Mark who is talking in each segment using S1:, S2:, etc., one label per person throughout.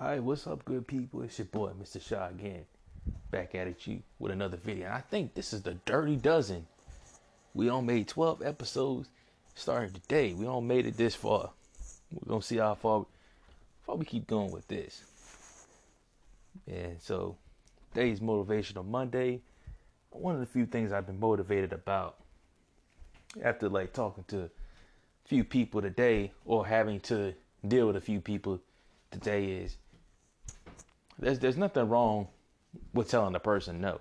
S1: All right, what's up, good people? It's your boy, Mr. Shaw again, back at it you with another video. And I think this is the dirty dozen. We all made 12 episodes starting today. We all made it this far. We're gonna see how far, far we keep going with this. And so, today's motivational Monday. One of the few things I've been motivated about after like talking to a few people today or having to deal with a few people today is there's there's nothing wrong with telling a person no.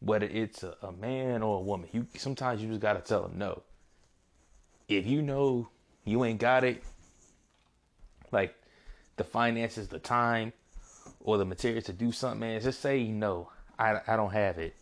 S1: Whether it's a, a man or a woman, you sometimes you just gotta tell them no. If you know you ain't got it, like the finances, the time, or the materials to do something, man, just say no. I I don't have it.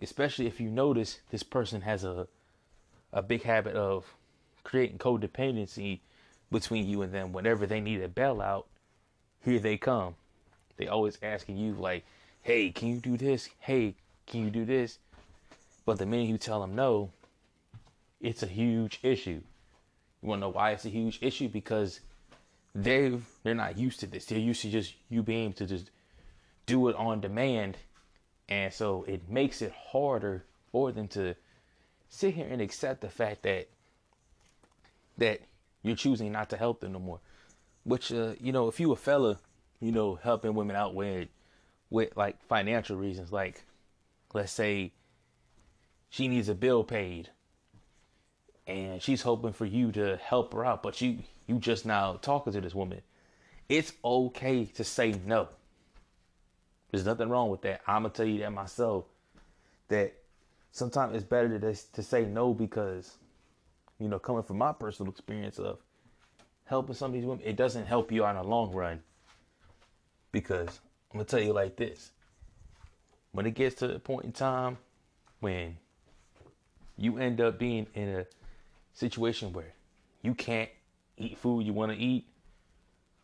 S1: Especially if you notice this person has a a big habit of creating codependency between you and them. Whenever they need a bailout, here they come. They always asking you like, "Hey, can you do this? Hey, can you do this?" But the minute you tell them no, it's a huge issue. You want to know why it's a huge issue? Because they they're not used to this. They're used to just you being able to just do it on demand, and so it makes it harder for them to sit here and accept the fact that that you're choosing not to help them no more. Which uh, you know, if you a fella, you know, helping women out with with like financial reasons, like let's say she needs a bill paid and she's hoping for you to help her out, but you you just now talking to this woman. It's okay to say no. There's nothing wrong with that. I'm gonna tell you that myself. That sometimes it's better to to say no because you know, coming from my personal experience of helping some of these women, it doesn't help you on the long run. Because I'm gonna tell you like this. When it gets to the point in time when you end up being in a situation where you can't eat food you want to eat,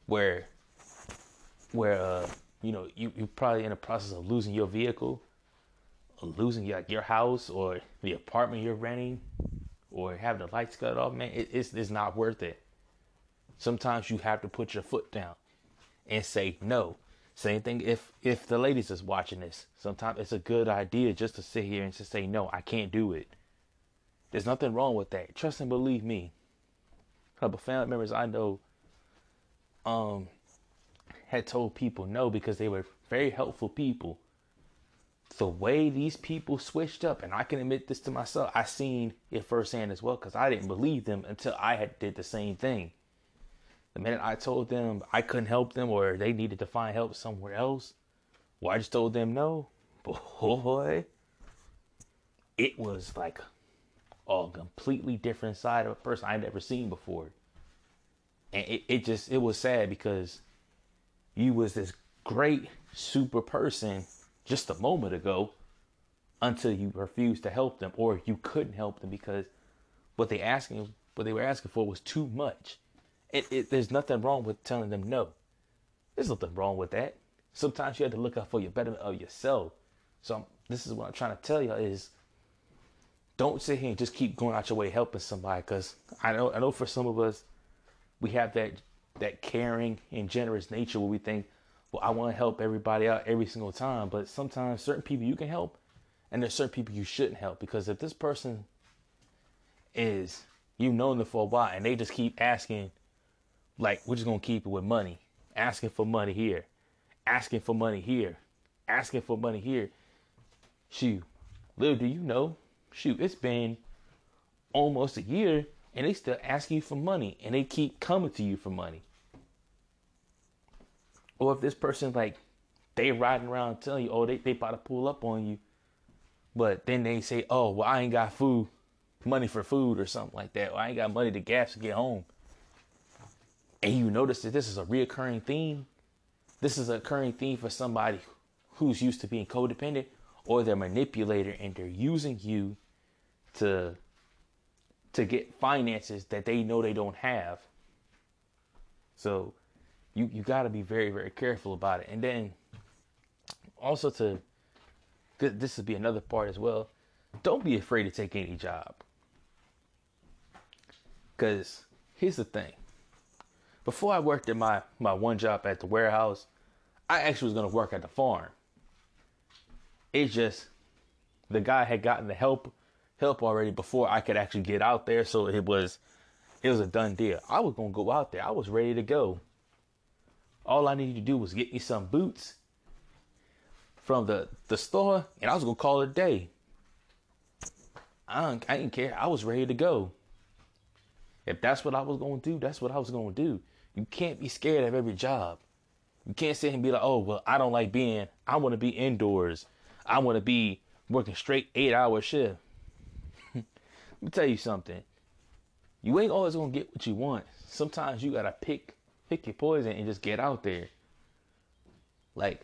S1: where where uh you know you you're probably in the process of losing your vehicle, or losing your, your house or the apartment you're renting, or have the lights cut off, man, it, it's it's not worth it. Sometimes you have to put your foot down and say no. Same thing if if the ladies is watching this. Sometimes it's a good idea just to sit here and just say no, I can't do it. There's nothing wrong with that. Trust and believe me. A couple family members I know um had told people no because they were very helpful people the way these people switched up, and I can admit this to myself, I seen it firsthand as well because I didn't believe them until I had did the same thing. The minute I told them I couldn't help them or they needed to find help somewhere else, well, I just told them no. Boy, it was like a completely different side of a person I'd never seen before. And it, it just it was sad because you was this great super person just a moment ago until you refused to help them or you couldn't help them because what they asking what they were asking for was too much. It, it, there's nothing wrong with telling them no. There's nothing wrong with that. Sometimes you have to look out for your betterment of yourself. So I'm, this is what I'm trying to tell you is don't sit here and just keep going out your way helping somebody because I know I know for some of us we have that that caring and generous nature where we think well, I want to help everybody out every single time, but sometimes certain people you can help, and there's certain people you shouldn't help because if this person is you've known them for a while and they just keep asking, like we're just gonna keep it with money, asking for money here, asking for money here, asking for money here. Shoot, little do you know, shoot, it's been almost a year and they still asking you for money and they keep coming to you for money. Or if this person like they riding around telling you, oh, they, they about to pull up on you. But then they say, oh, well, I ain't got food, money for food or something like that. Or I ain't got money to gas to get home. And you notice that this is a reoccurring theme. This is a occurring theme for somebody who's used to being codependent or they're manipulator and they're using you to to get finances that they know they don't have. So you you got to be very very careful about it. And then also to this would be another part as well. Don't be afraid to take any job. Cuz here's the thing. before I worked at my my one job at the warehouse, I actually was gonna work at the farm. It just the guy had gotten the help help already before I could actually get out there, so it was it was a done deal. I was gonna go out there. I was ready to go. All I needed to do was get me some boots from the, the store, and I was gonna call it a day. I I didn't care. I was ready to go. If that's what I was gonna do, that's what I was gonna do. You can't be scared of every job. You can't sit and be like, oh well, I don't like being. I want to be indoors. I want to be working straight eight hour shift. Let me tell you something. You ain't always gonna get what you want. Sometimes you gotta pick pick your poison and just get out there. Like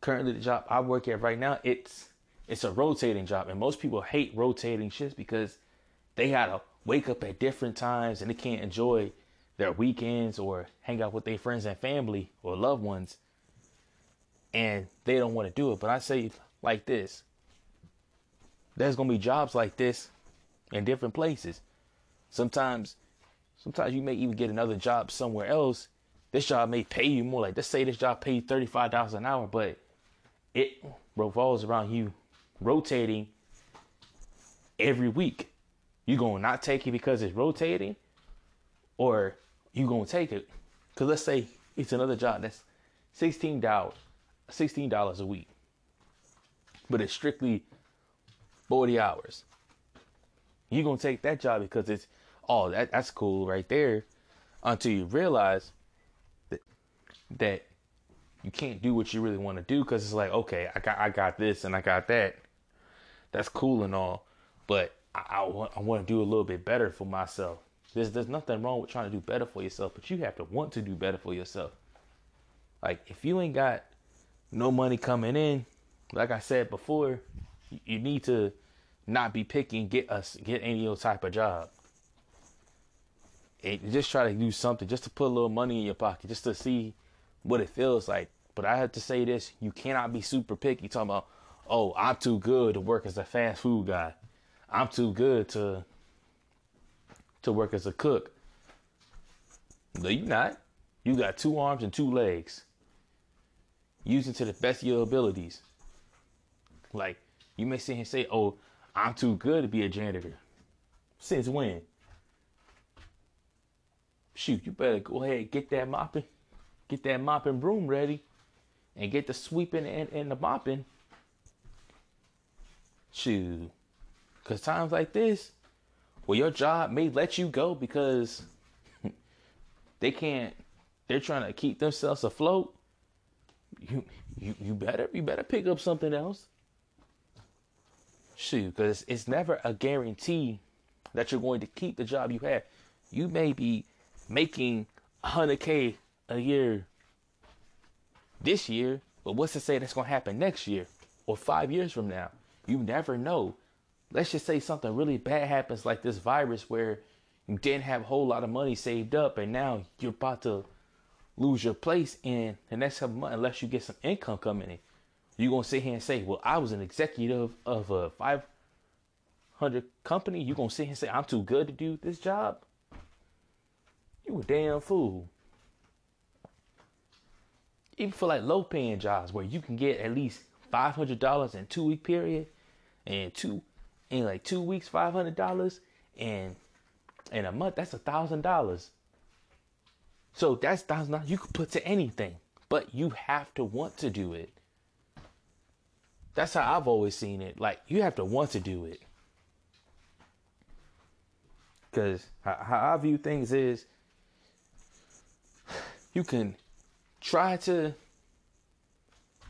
S1: currently the job I work at right now, it's it's a rotating job, and most people hate rotating shifts because they gotta wake up at different times and they can't enjoy their weekends or hang out with their friends and family or loved ones, and they don't want to do it. But I say like this: there's gonna be jobs like this in different places. Sometimes, sometimes you may even get another job somewhere else. This job may pay you more. Like let's say this job pays thirty five dollars an hour, but it revolves around you rotating every week. You're gonna not take it because it's rotating, or you're gonna take it? Cause let's say it's another job that's sixteen dollars, sixteen dollars a week, but it's strictly forty hours. You're gonna take that job because it's oh that that's cool right there, until you realize that you can't do what you really want to do because it's like okay I got I got this and I got that that's cool and all, but I, I want I want to do a little bit better for myself. There's there's nothing wrong with trying to do better for yourself, but you have to want to do better for yourself. Like if you ain't got no money coming in, like I said before, you need to not be picky and get us get any type of job. And just try to do something just to put a little money in your pocket, just to see what it feels like. But I have to say this: you cannot be super picky. Talking about, oh, I'm too good to work as a fast food guy. I'm too good to to work as a cook. No, you're not. You got two arms and two legs. Use it to the best of your abilities. Like you may sit here and say, "Oh, I'm too good to be a janitor." Since when? Shoot, you better go ahead get that mopping, get that mopping broom ready, and get the sweeping and, and the mopping Shoot. Cause times like this, well, your job may let you go because they can't. They're trying to keep themselves afloat. You, you, you better, you better pick up something else. Shoot, because it's never a guarantee that you're going to keep the job you have. You may be making 100k a year this year, but what's to say that's going to happen next year or five years from now? You never know. Let's just say something really bad happens, like this virus, where you didn't have a whole lot of money saved up, and now you're about to lose your place in the next couple months unless you get some income coming in. You're gonna sit here and say, "Well, I was an executive of a 500 company." You're gonna sit here and say, "I'm too good to do this job." You a damn fool. Even for like low paying jobs where you can get at least five hundred dollars in two week period, and two in like two weeks five hundred dollars, and in a month that's a thousand dollars. So that's thousand dollars you could put to anything, but you have to want to do it. That's how I've always seen it. Like you have to want to do it. Because how I view things is you can try to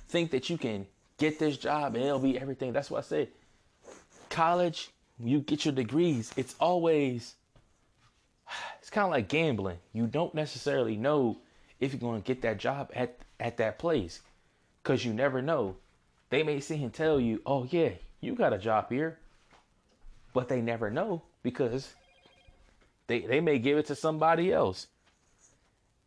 S1: think that you can get this job and it'll be everything. That's why I say college, you get your degrees, it's always it's kind of like gambling. You don't necessarily know if you're going to get that job at at that place cuz you never know. They may sit and tell you, "Oh yeah, you got a job here." But they never know because they they may give it to somebody else.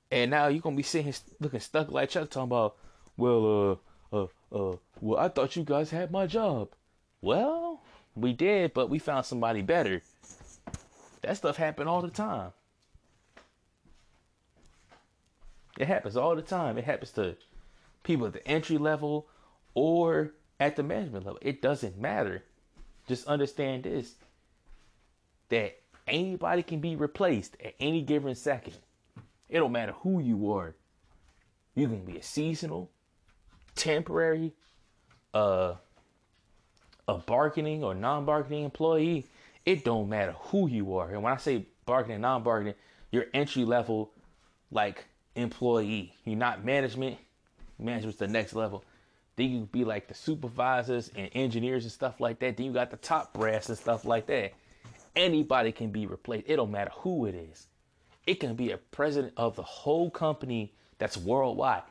S1: And now you're to be sitting looking stuck like Chuck talking about, "Well, uh uh uh, well, I thought you guys had my job. Well, we did, but we found somebody better. That stuff happened all the time. It happens all the time. It happens to people at the entry level or at the management level. It doesn't matter. Just understand this that anybody can be replaced at any given second. It don't matter who you are. You can be a seasonal, temporary, uh, a bargaining or non-bargaining employee. It don't matter who you are. And when I say bargaining, non-bargaining, your entry level, like employee. You're not management. Management's the next level. Then you be like the supervisors and engineers and stuff like that. Then you got the top brass and stuff like that. Anybody can be replaced. It don't matter who it is. It can be a president of the whole company that's worldwide.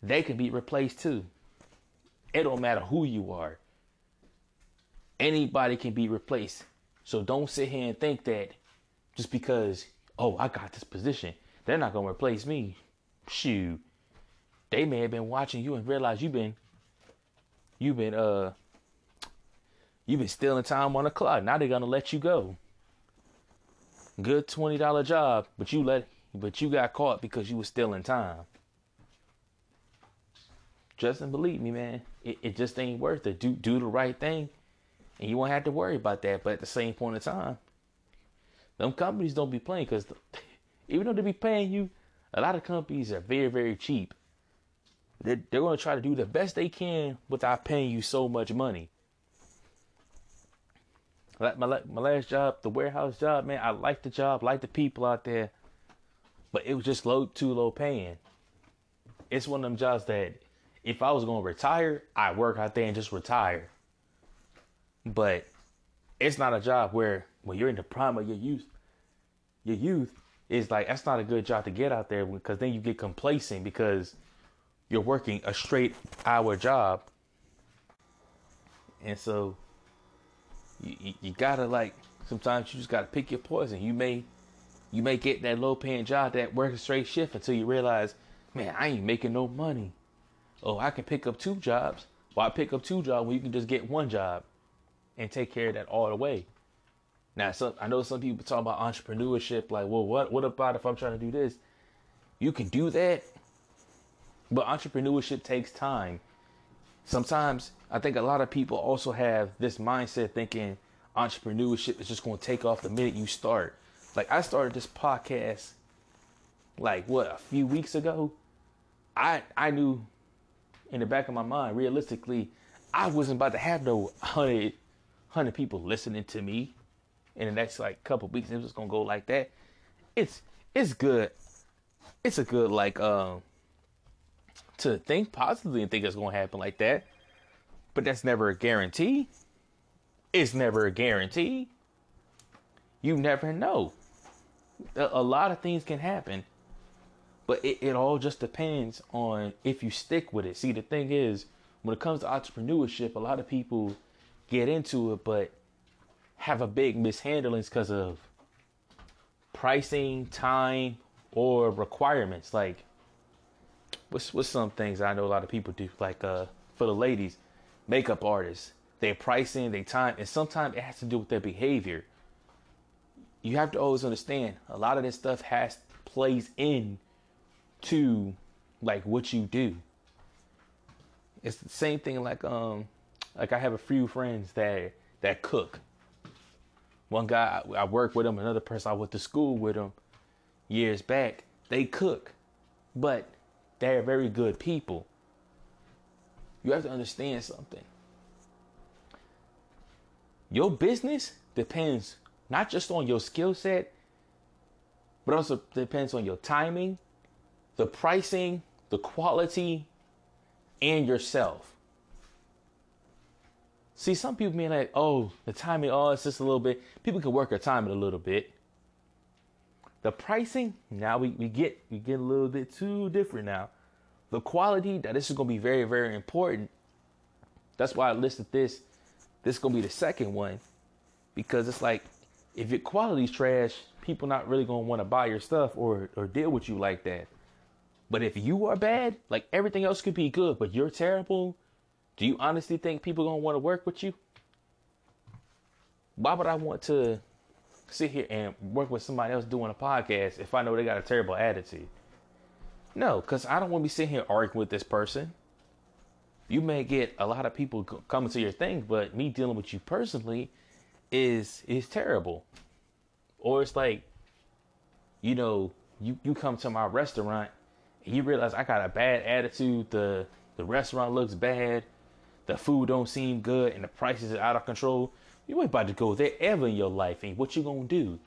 S1: They can be replaced too. It don't matter who you are. Anybody can be replaced. So don't sit here and think that just because, oh, I got this position, they're not gonna replace me. Shoot. They may have been watching you and realize you've been you've been uh you've been stealing time on the clock. Now they're gonna let you go. Good twenty dollar job, but you let but you got caught because you were stealing time. Just and believe me, man, it, it just ain't worth it. Do do the right thing, and you won't have to worry about that. But at the same point in time, them companies don't be playing because even though they be paying you, a lot of companies are very very cheap. They're, they're going to try to do the best they can without paying you so much money. My my last job, the warehouse job, man, I liked the job, liked the people out there, but it was just low too low paying. It's one of them jobs that if I was gonna retire, I work out there and just retire. But it's not a job where when you're in the prime of your youth, your youth is like that's not a good job to get out there because then you get complacent because you're working a straight hour job, and so you, you, gotta like sometimes you just gotta pick your poison. You may you may get that low paying job that works a straight shift until you realize, man, I ain't making no money. Oh, I can pick up two jobs. Why pick up two jobs when you can just get one job and take care of that all the way? Now, some I know some people talk about entrepreneurship, like, well, what what about if I'm trying to do this? You can do that, but entrepreneurship takes time. Sometimes I think a lot of people also have this mindset thinking entrepreneurship is just going to take off the minute you start. Like I started this podcast like what a few weeks ago. I I knew in the back of my mind, realistically, I wasn't about to have no 100, 100 people listening to me in the next like couple weeks. It was just gonna go like that. It's it's good. It's a good like um to think positively and think it's gonna happen like that. But that's never a guarantee. It's never a guarantee. You never know. A, lot of things can happen. But it, it all just depends on if you stick with it. See, the thing is, when it comes to entrepreneurship, a lot of people get into it, but have a big mishandlings because of pricing, time, or requirements. Like, what's what's some things I know a lot of people do? Like, uh, for the ladies, makeup artists, their pricing, their time, and sometimes it has to do with their behavior. You have to always understand a lot of this stuff has plays in to like what you do. It's the same thing like um like I have a few friends that that cook. One guy I work with him, another person I went to school with him years back. They cook, but they're very good people. You have to understand something. Your business depends not just on your skill set, but also depends on your timing, the pricing, the quality, and yourself. See, some people mean like, oh, the timing, oh, it's just a little bit. People can work their timing a little bit. The pricing, now we, we get we get a little bit too different now. The quality, that this is gonna be very, very important. That's why I listed this. This is gonna be the second one. Because it's like if your quality's trash, people not really gonna want to buy your stuff or or deal with you like that. But if you are bad, like everything else could be good, but you're terrible, do you honestly think people gonna want to work with you? Why would I want to sit here and work with somebody else doing a podcast if I know they got a terrible attitude? No, because I don't want to be sitting here arguing with this person. You may get a lot of people coming to your thing, but me dealing with you personally is is terrible. Or it's like, you know, you, you come to my restaurant and you realize I got a bad attitude, the the restaurant looks bad, the food don't seem good, and the prices are out of control. You ain't about to go there ever in your life. And what you gonna do?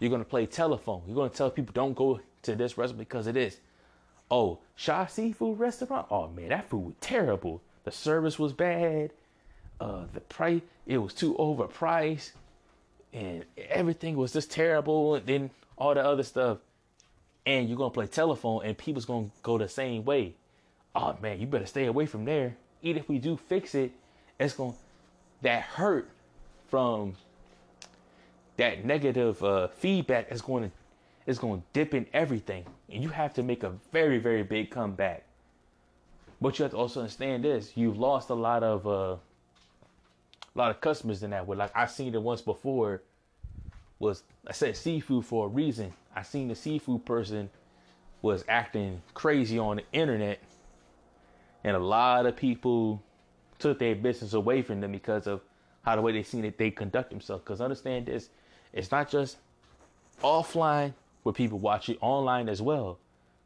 S1: You're gonna play telephone. You're gonna tell people don't go to this restaurant because of this. Oh, Shaw Seafood Restaurant. Oh man, that food was terrible. The service was bad. Uh, the price it was too overpriced, and everything was just terrible. And then all the other stuff, and you're gonna play telephone, and people's gonna go the same way. Oh man, you better stay away from there. Even if we do fix it, it's gonna that hurt from that negative uh, feedback is going to is going to dip in everything, and you have to make a very very big comeback. But you have to also understand this: you've lost a lot of uh, a lot of customers in that way. Like I've seen it once before. Was I said seafood for a reason? I seen the seafood person was acting crazy on the internet, and a lot of people took their business away from them because of how the way they seen it they conduct themselves. Because understand this, it's not just offline where people watch it, online as well.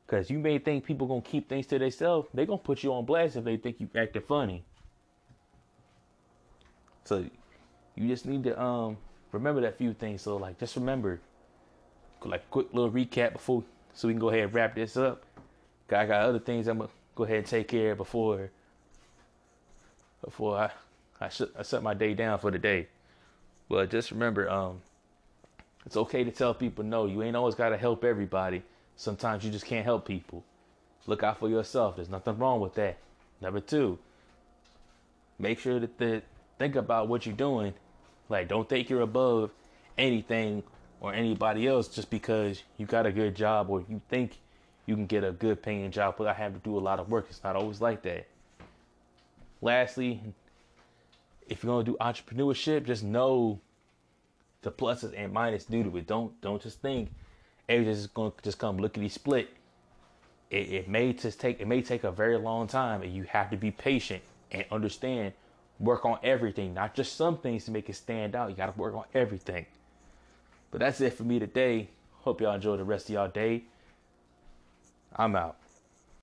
S1: Because you may think people gonna keep things to themselves, they gonna put you on blast if they think you acting funny. So you just need to um remember that few things. So like just remember, like quick little recap before, so we can go ahead and wrap this up. I got other things I'm gonna go ahead and take care of before before I I, sh- I shut my day down for the day. But just remember, um, it's okay to tell people no. You ain't always got to help everybody. Sometimes you just can't help people. Look out for yourself. There's nothing wrong with that. Number two, make sure that the think about what you're doing. Like, don't think you're above anything or anybody else just because you got a good job or you think you can get a good paying job without having to do a lot of work. It's not always like that. Lastly, if you're gonna do entrepreneurship, just know the pluses and minuses due to it. Don't don't just think everything's gonna just come lickety split. It, it may just take it may take a very long time, and you have to be patient and understand. Work on everything, not just some things to make it stand out. You got to work on everything. But that's it for me today. Hope y'all enjoy the rest of y'all day. I'm out.